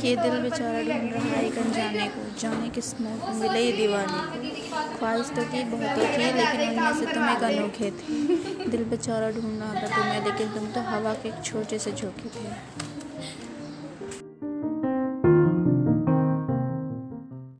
कि ये दिल बेचारा ढूंढ रहा है एक अनजाने को, जाने किस मिले ये दीवाने को। ख्वाहिश तो की बहुतों तो थी, लेकिन उनमें से तुम एक अनोखे थे। दिल बेचारा ढूंढ रहा था तुम्हें, लेकिन तुम तो हवा के एक छोटे से झोंके थे।